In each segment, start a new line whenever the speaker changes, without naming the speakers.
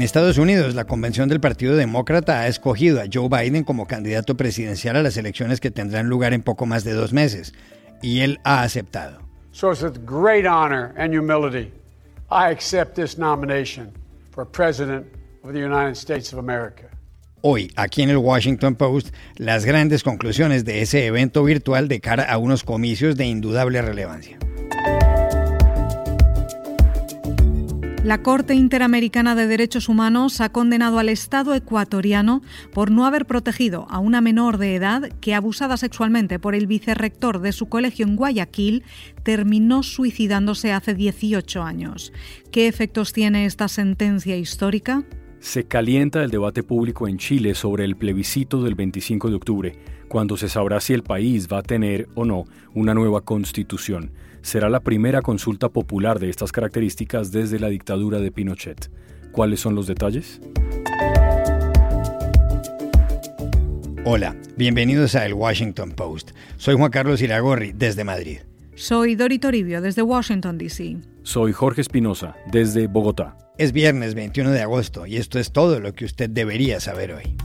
En Estados Unidos, la convención del Partido Demócrata ha escogido a Joe Biden como candidato presidencial a las elecciones que tendrán lugar en poco más de dos meses, y él ha aceptado.
So it's with great honor and humility I accept this nomination for President of the United States of America.
Hoy, aquí en el Washington Post, las grandes conclusiones de ese evento virtual de cara a unos comicios de indudable relevancia.
La Corte Interamericana de Derechos Humanos ha condenado al Estado ecuatoriano por no haber protegido a una menor de edad que, abusada sexualmente por el vicerrector de su colegio en Guayaquil, terminó suicidándose hace 18 años. ¿Qué efectos tiene esta sentencia histórica?
Se calienta el debate público en Chile sobre el plebiscito del 25 de octubre, cuando se sabrá si el país va a tener o no una nueva constitución será la primera consulta popular de estas características desde la dictadura de Pinochet. ¿Cuáles son los detalles?
Hola, bienvenidos a El Washington Post. Soy Juan Carlos Iragorri, desde Madrid.
Soy Dori Toribio, desde Washington, D.C.
Soy Jorge Espinosa, desde Bogotá.
Es viernes 21 de agosto y esto es todo lo que usted debería saber hoy.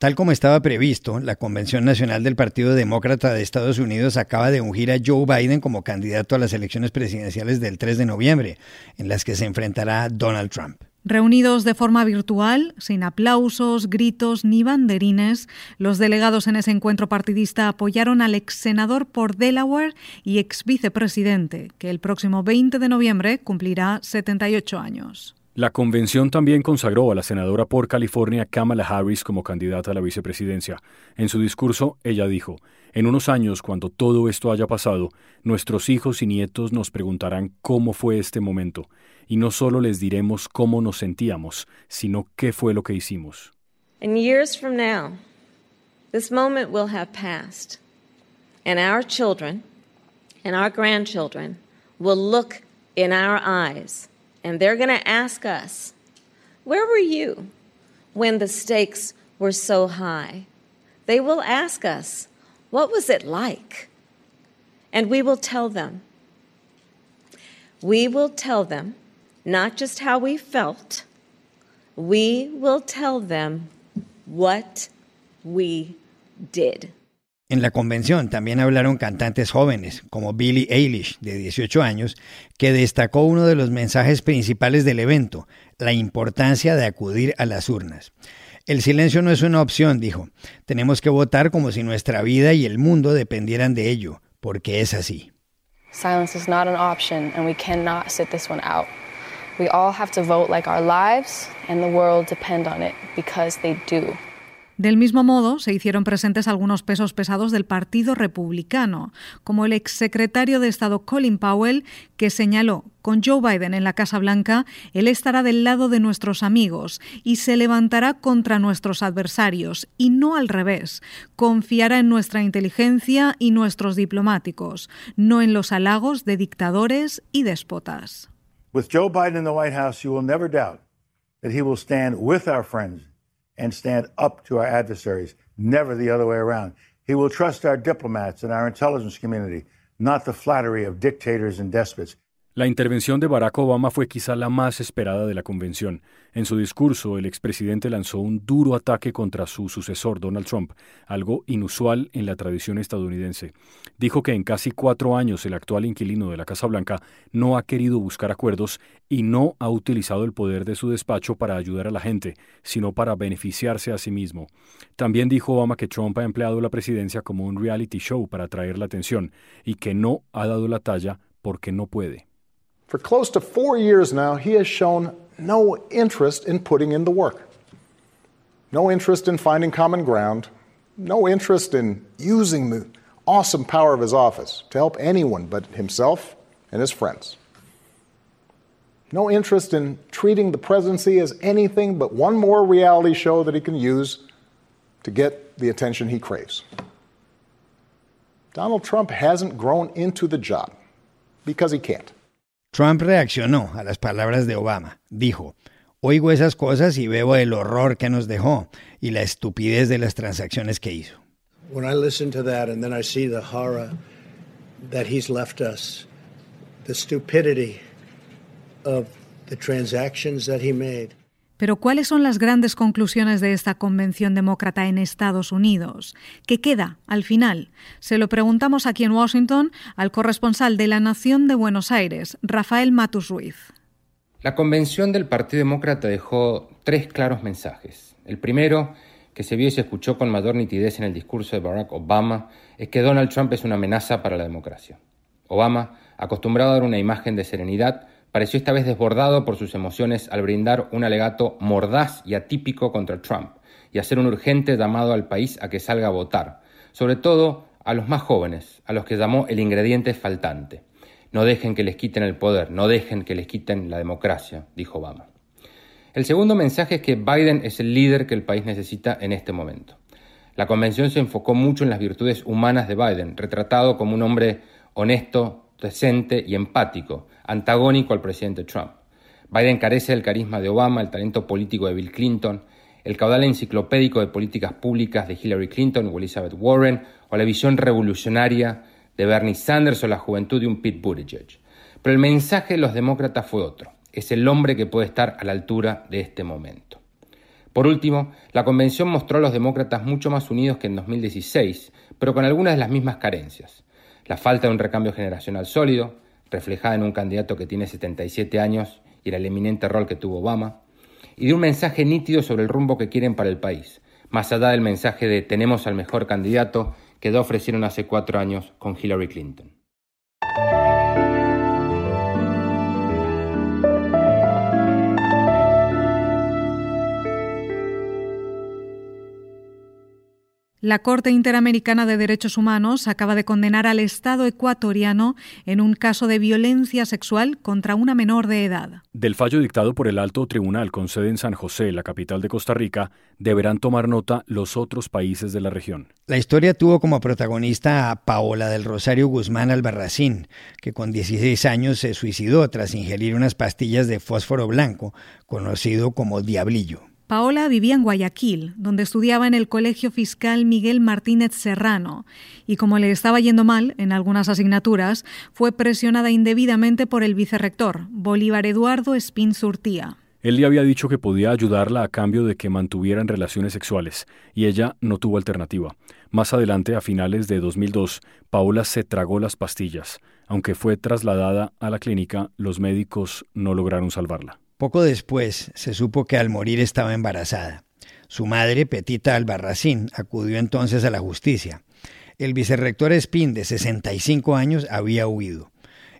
Tal como estaba previsto, la Convención Nacional del Partido Demócrata de Estados Unidos acaba de ungir a Joe Biden como candidato a las elecciones presidenciales del 3 de noviembre, en las que se enfrentará Donald Trump.
Reunidos de forma virtual, sin aplausos, gritos ni banderines, los delegados en ese encuentro partidista apoyaron al ex senador por Delaware y ex vicepresidente, que el próximo 20 de noviembre cumplirá 78 años.
La convención también consagró a la senadora por California Kamala Harris como candidata a la vicepresidencia. En su discurso, ella dijo, en unos años, cuando todo esto haya pasado, nuestros hijos y nietos nos preguntarán cómo fue este momento, y no solo les diremos cómo nos sentíamos, sino qué fue lo que hicimos.
In years from now, this moment will have passed, and our children and our grandchildren will look in our eyes and they're going to ask us, Where were you when the stakes were so high? They will ask us, What was it like? And we will tell them. We will tell them not just how we felt, we will tell them what we did.
En la convención también hablaron cantantes jóvenes, como Billie Eilish, de 18 años, que destacó uno de los mensajes principales del evento, la importancia de acudir a las urnas. El silencio no es una opción, dijo. Tenemos que votar como si nuestra vida y el mundo dependieran de ello, porque es así.
Silence is not an option and we cannot sit this one out. We all have to vote like our lives and the world depend on it because they do.
Del mismo modo, se hicieron presentes algunos pesos pesados del Partido Republicano, como el exsecretario de Estado Colin Powell, que señaló, con Joe Biden en la Casa Blanca, él estará del lado de nuestros amigos y se levantará contra nuestros adversarios, y no al revés. Confiará en nuestra inteligencia y nuestros diplomáticos, no en los halagos de dictadores y déspotas.
With Joe Biden in the White House, you will never doubt that he will stand with our friends and stand up to our adversaries, never the other way around. He will trust our diplomats and our intelligence community, not the flattery of dictators and despots.
La intervención de Barack Obama fue quizá la más esperada de la convención. En su discurso, el expresidente lanzó un duro ataque contra su sucesor, Donald Trump, algo inusual en la tradición estadounidense. Dijo que en casi cuatro años el actual inquilino de la Casa Blanca no ha querido buscar acuerdos y no ha utilizado el poder de su despacho para ayudar a la gente, sino para beneficiarse a sí mismo. También dijo Obama que Trump ha empleado la presidencia como un reality show para atraer la atención y que no ha dado la talla porque no puede.
For close to four years now, he has shown no interest in putting in the work, no interest in finding common ground, no interest in using the awesome power of his office to help anyone but himself and his friends. No interest in treating the presidency as anything but one more reality show that he can use to get the attention he craves. Donald Trump hasn't grown into the job because he can't.
Trump reaccionó a las palabras de Obama. Dijo, oigo esas cosas y veo el horror que nos dejó y la estupidez de las transacciones que hizo.
When I listen to that and then I see the horror that he's left us, the stupidity of the transactions that he made.
Pero ¿cuáles son las grandes conclusiones de esta convención demócrata en Estados Unidos? ¿Qué queda al final? Se lo preguntamos aquí en Washington al corresponsal de La Nación de Buenos Aires, Rafael Matus Ruiz.
La convención del Partido Demócrata dejó tres claros mensajes. El primero, que se vio y se escuchó con mayor nitidez en el discurso de Barack Obama, es que Donald Trump es una amenaza para la democracia. Obama, acostumbrado a dar una imagen de serenidad, pareció esta vez desbordado por sus emociones al brindar un alegato mordaz y atípico contra Trump y hacer un urgente llamado al país a que salga a votar, sobre todo a los más jóvenes, a los que llamó el ingrediente faltante. No dejen que les quiten el poder, no dejen que les quiten la democracia, dijo Obama. El segundo mensaje es que Biden es el líder que el país necesita en este momento. La convención se enfocó mucho en las virtudes humanas de Biden, retratado como un hombre honesto, y empático, antagónico al presidente Trump. Biden carece del carisma de Obama, el talento político de Bill Clinton, el caudal enciclopédico de políticas públicas de Hillary Clinton o Elizabeth Warren, o la visión revolucionaria de Bernie Sanders o la juventud de un Pete Buttigieg. Pero el mensaje de los demócratas fue otro. Es el hombre que puede estar a la altura de este momento. Por último, la convención mostró a los demócratas mucho más unidos que en 2016, pero con algunas de las mismas carencias. La falta de un recambio generacional sólido, reflejada en un candidato que tiene 77 años y el eminente rol que tuvo Obama, y de un mensaje nítido sobre el rumbo que quieren para el país, más allá del mensaje de tenemos al mejor candidato que ofrecieron hace cuatro años con Hillary Clinton.
La Corte Interamericana de Derechos Humanos acaba de condenar al Estado ecuatoriano en un caso de violencia sexual contra una menor de edad.
Del fallo dictado por el alto tribunal con sede en San José, la capital de Costa Rica, deberán tomar nota los otros países de la región.
La historia tuvo como protagonista a Paola del Rosario Guzmán Albarracín, que con 16 años se suicidó tras ingerir unas pastillas de fósforo blanco, conocido como diablillo.
Paola vivía en Guayaquil, donde estudiaba en el Colegio Fiscal Miguel Martínez Serrano, y como le estaba yendo mal en algunas asignaturas, fue presionada indebidamente por el vicerrector, Bolívar Eduardo Espín Surtía.
Él le había dicho que podía ayudarla a cambio de que mantuvieran relaciones sexuales, y ella no tuvo alternativa. Más adelante, a finales de 2002, Paola se tragó las pastillas. Aunque fue trasladada a la clínica, los médicos no lograron salvarla.
Poco después se supo que al morir estaba embarazada. Su madre, Petita Albarracín, acudió entonces a la justicia. El vicerrector Espín, de 65 años, había huido.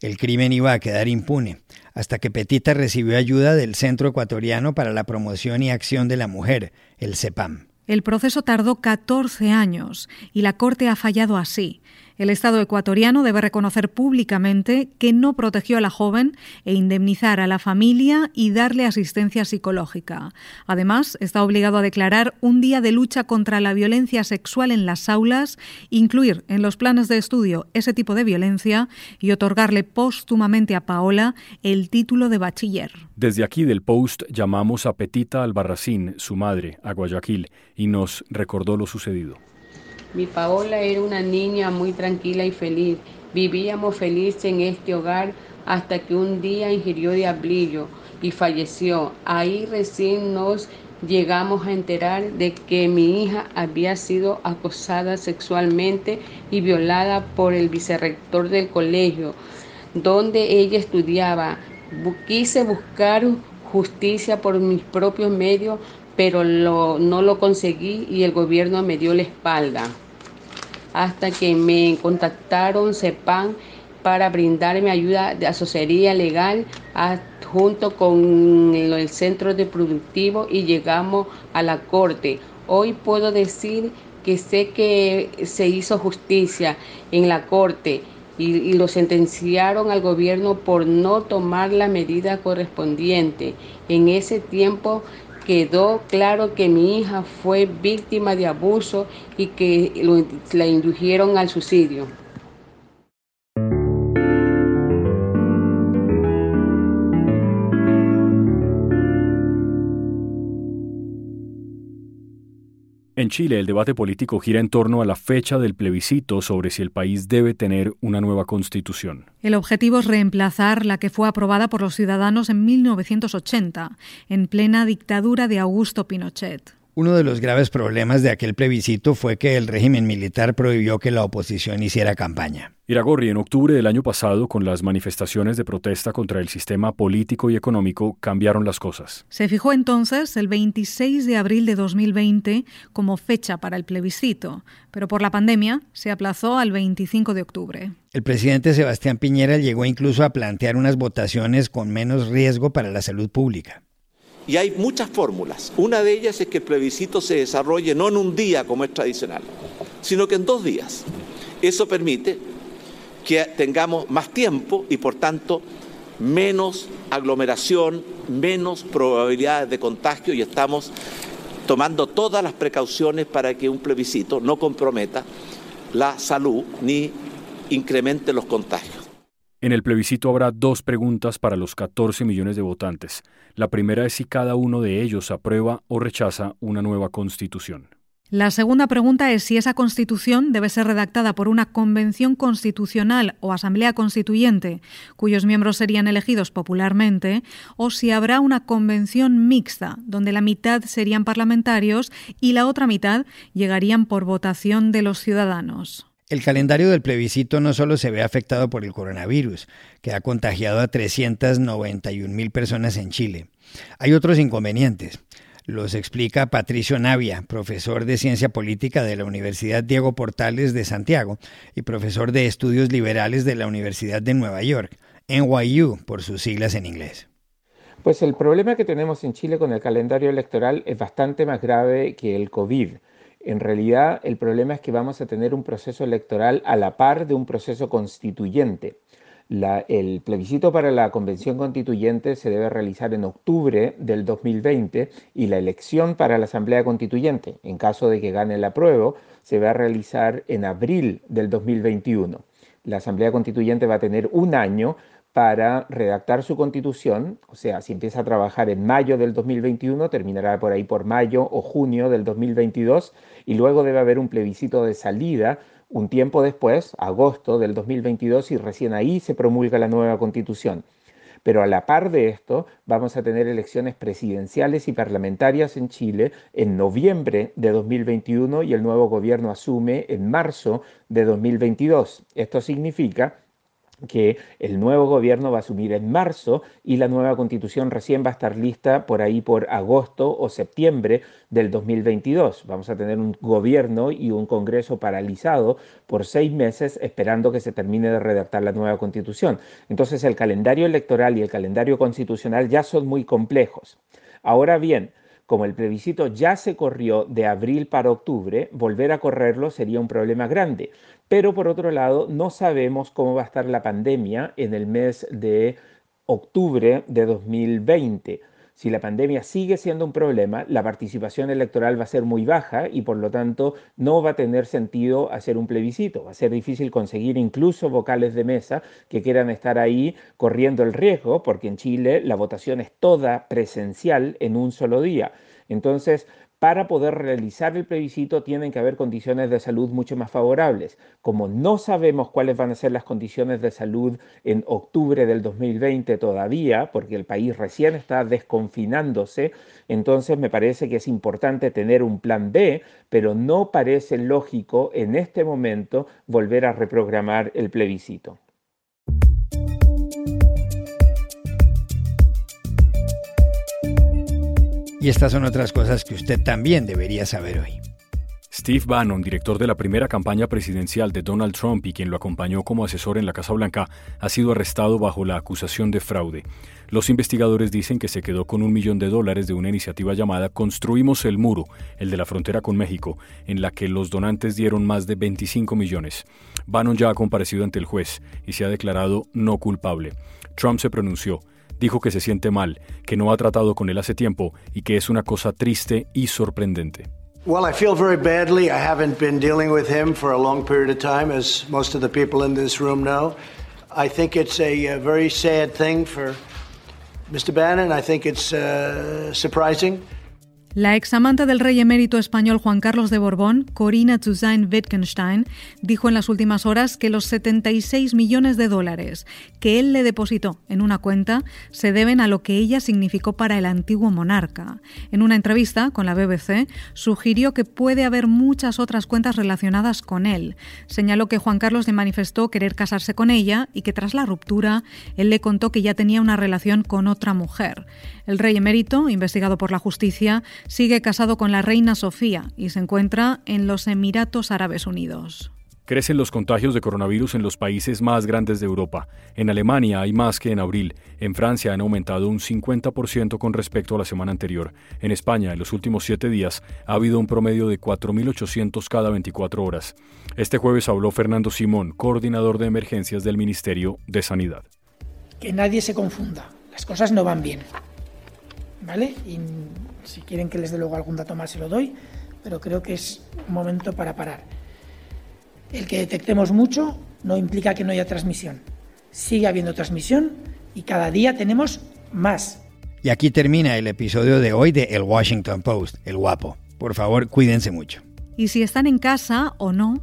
El crimen iba a quedar impune, hasta que Petita recibió ayuda del Centro Ecuatoriano para la Promoción y Acción de la Mujer, el CEPAM.
El proceso tardó 14 años y la Corte ha fallado así. El Estado ecuatoriano debe reconocer públicamente que no protegió a la joven e indemnizar a la familia y darle asistencia psicológica. Además, está obligado a declarar un día de lucha contra la violencia sexual en las aulas, incluir en los planes de estudio ese tipo de violencia y otorgarle póstumamente a Paola el título de bachiller.
Desde aquí del Post llamamos a Petita Albarracín, su madre, a Guayaquil, y nos recordó lo sucedido.
Mi Paola era una niña muy tranquila y feliz. Vivíamos felices en este hogar hasta que un día ingirió diablillo y falleció. Ahí recién nos llegamos a enterar de que mi hija había sido acosada sexualmente y violada por el vicerrector del colegio donde ella estudiaba. Quise buscar justicia por mis propios medios, pero no lo conseguí y el gobierno me dio la espalda. Hasta que me contactaron CEPAN para brindarme ayuda de asesoría legal junto con el centro de productivo y llegamos a la corte. Hoy puedo decir que sé que se hizo justicia en la corte y, y, lo sentenciaron al gobierno por no tomar la medida correspondiente. En ese tiempo quedó claro que mi hija fue víctima de abuso y que la indujeron al suicidio.
En Chile, el debate político gira en torno a la fecha del plebiscito sobre si el país debe tener una nueva constitución.
El objetivo es reemplazar la que fue aprobada por los ciudadanos en 1980, en plena dictadura de Augusto Pinochet.
Uno de los graves problemas de aquel plebiscito fue que el régimen militar prohibió que la oposición hiciera campaña.
Iragorri, en octubre del año pasado, con las manifestaciones de protesta contra el sistema político y económico, cambiaron las cosas.
Se fijó entonces el 26 de abril de 2020 como fecha para el plebiscito, pero por la pandemia se aplazó al 25 de octubre.
El presidente Sebastián Piñera llegó incluso a plantear unas votaciones con menos riesgo para la salud pública.
Y hay muchas fórmulas. Una de ellas es que el plebiscito se desarrolle no en un día como es tradicional, sino que en dos días. Eso permite que tengamos más tiempo y por tanto menos aglomeración, menos probabilidades de contagio y estamos tomando todas las precauciones para que un plebiscito no comprometa la salud ni incremente los contagios.
En el plebiscito habrá dos preguntas para los 14 millones de votantes. La primera es si cada uno de ellos aprueba o rechaza una nueva constitución.
La segunda pregunta es si esa constitución debe ser redactada por una convención constitucional o asamblea constituyente, cuyos miembros serían elegidos popularmente, o si habrá una convención mixta, donde la mitad serían parlamentarios y la otra mitad llegarían por votación de los ciudadanos.
El calendario del plebiscito no solo se ve afectado por el coronavirus, que ha contagiado a 391 mil personas en Chile. Hay otros inconvenientes. Los explica Patricio Navia, profesor de Ciencia Política de la Universidad Diego Portales de Santiago y profesor de Estudios Liberales de la Universidad de Nueva York, NYU por sus siglas en inglés.
Pues el problema que tenemos en Chile con el calendario electoral es bastante más grave que el COVID. En realidad, el problema es que vamos a tener un proceso electoral a la par de un proceso constituyente. el plebiscito para la convención constituyente se debe realizar en octubre del 2020 y la elección para la asamblea constituyente, en caso de que gane el apruebo, se va a realizar en abril del 2021. La asamblea constituyente va a tener un año para redactar su constitución, o sea, si empieza a trabajar en mayo del 2021, terminará por ahí por mayo o junio del 2022, y luego debe haber un plebiscito de salida un tiempo después, agosto del 2022, y recién ahí se promulga la nueva constitución. Pero a la par de esto, vamos a tener elecciones presidenciales y parlamentarias en Chile en noviembre de 2021 y el nuevo gobierno asume en marzo de 2022. Esto significa que el nuevo gobierno va a asumir en marzo y la nueva constitución recién va a estar lista por ahí por agosto o septiembre del 2022. Vamos a tener un gobierno y un Congreso paralizado por seis meses esperando que se termine de redactar la nueva constitución. Entonces el calendario electoral y el calendario constitucional ya son muy complejos. Ahora bien, como el plebiscito ya se corrió de abril para octubre, volver a correrlo sería un problema grande. Pero por otro lado, no sabemos cómo va a estar la pandemia en el mes de octubre de 2020. Si la pandemia sigue siendo un problema, la participación electoral va a ser muy baja y por lo tanto no va a tener sentido hacer un plebiscito. Va a ser difícil conseguir incluso vocales de mesa que quieran estar ahí corriendo el riesgo, porque en Chile la votación es toda presencial en un solo día. Entonces, para poder realizar el plebiscito tienen que haber condiciones de salud mucho más favorables. Como no sabemos cuáles van a ser las condiciones de salud en octubre del 2020 todavía, porque el país recién está desconfinándose, entonces me parece que es importante tener un plan B, pero no parece lógico en este momento volver a reprogramar el plebiscito.
Y estas son otras cosas que usted también debería saber hoy.
Steve Bannon, director de la primera campaña presidencial de Donald Trump y quien lo acompañó como asesor en la Casa Blanca, ha sido arrestado bajo la acusación de fraude. Los investigadores dicen que se quedó con un millón de dólares de una iniciativa llamada Construimos el Muro, el de la frontera con México, en la que los donantes dieron más de 25 millones. Bannon ya ha comparecido ante el juez y se ha declarado no culpable. Trump se pronunció dijo que se siente mal, que no ha tratado con él hace tiempo y que es una cosa triste y sorprendente.
Well, I feel very badly. I haven't been dealing with him for a long period of time, as most of the people in this room know. I think it's a, very sad thing for Mr. Bannon. I think it's uh, surprising.
La examante del rey emérito español Juan Carlos de Borbón, Corina Toussaint Wittgenstein, dijo en las últimas horas que los 76 millones de dólares que él le depositó en una cuenta se deben a lo que ella significó para el antiguo monarca. En una entrevista con la BBC, sugirió que puede haber muchas otras cuentas relacionadas con él. Señaló que Juan Carlos le manifestó querer casarse con ella y que tras la ruptura, él le contó que ya tenía una relación con otra mujer. El rey emérito, investigado por la justicia, sigue casado con la reina Sofía y se encuentra en los Emiratos Árabes Unidos.
Crecen los contagios de coronavirus en los países más grandes de Europa. En Alemania hay más que en abril. En Francia han aumentado un 50% con respecto a la semana anterior. En España, en los últimos siete días, ha habido un promedio de 4.800 cada 24 horas. Este jueves habló Fernando Simón, coordinador de emergencias del Ministerio de Sanidad.
Que nadie se confunda. Las cosas no van bien. ¿Vale? Y si quieren que les dé luego algún dato más, se lo doy, pero creo que es un momento para parar. El que detectemos mucho no implica que no haya transmisión. Sigue habiendo transmisión y cada día tenemos más.
Y aquí termina el episodio de hoy de El Washington Post, el guapo. Por favor, cuídense mucho.
Y si están en casa o no,